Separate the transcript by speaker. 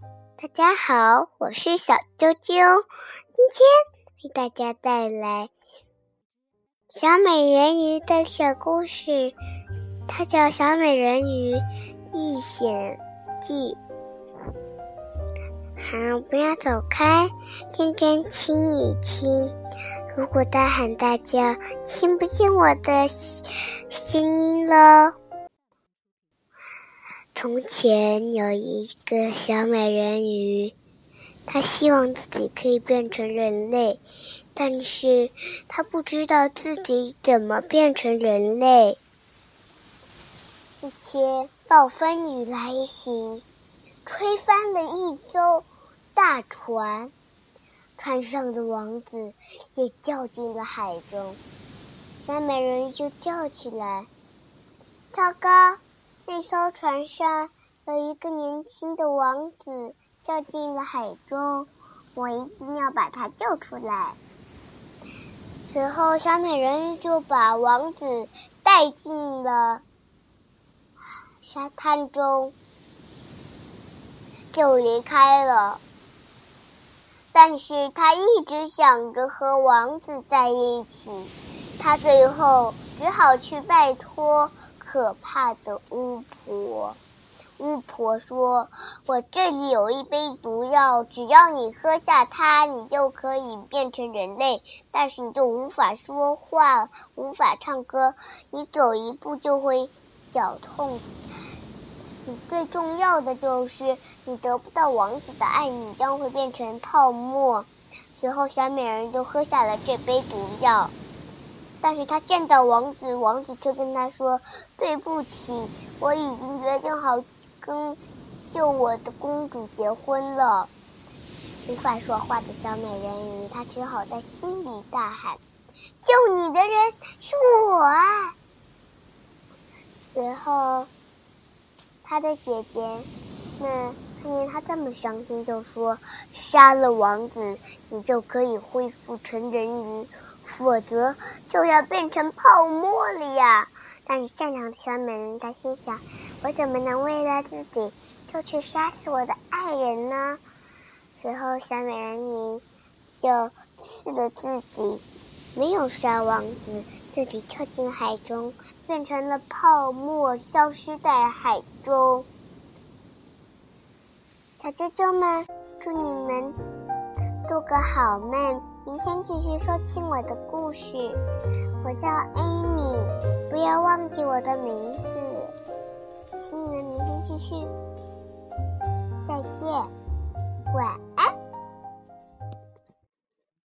Speaker 1: 大家好，我是小啾啾，今天为大家带来小美人鱼的小故事，它叫《小美人鱼历险记》。好，不要走开，认真亲一亲。如果大喊大叫，听不见我的声音了。从前有一个小美人鱼，她希望自己可以变成人类，但是她不知道自己怎么变成人类。一天，暴风雨来袭，吹翻了一艘大船，船上的王子也掉进了海中。小美人鱼就叫起来：“糟糕！”那艘船上有一个年轻的王子掉进了海中，我一定要把他救出来。随后，小美人鱼就把王子带进了沙滩中，就离开了。但是他一直想着和王子在一起，他最后只好去拜托。可怕的巫婆！巫婆说：“我这里有一杯毒药，只要你喝下它，你就可以变成人类。但是你就无法说话，无法唱歌，你走一步就会脚痛。你最重要的就是你得不到王子的爱，你将会变成泡沫。”随后，小美人就喝下了这杯毒药。但是他见到王子，王子却跟他说：“对不起，我已经约定好跟救我的公主结婚了。”无法说话的小美人鱼，她只好在心里大喊：“救你的人是我啊！”随后，他的姐姐们看见他这么伤心，就说：“杀了王子，你就可以恢复成人鱼。”否则就要变成泡沫了呀！但是善良的小美人她心想：我怎么能为了自己就去杀死我的爱人呢？随后，小美人鱼就试了自己，没有杀王子，自己跳进海中，变成了泡沫，消失在海中。小啾啾们，祝你们做个好梦！明天继续收听我的故事，我叫 Amy，不要忘记我的名字。请你们明天继续，再见，晚安。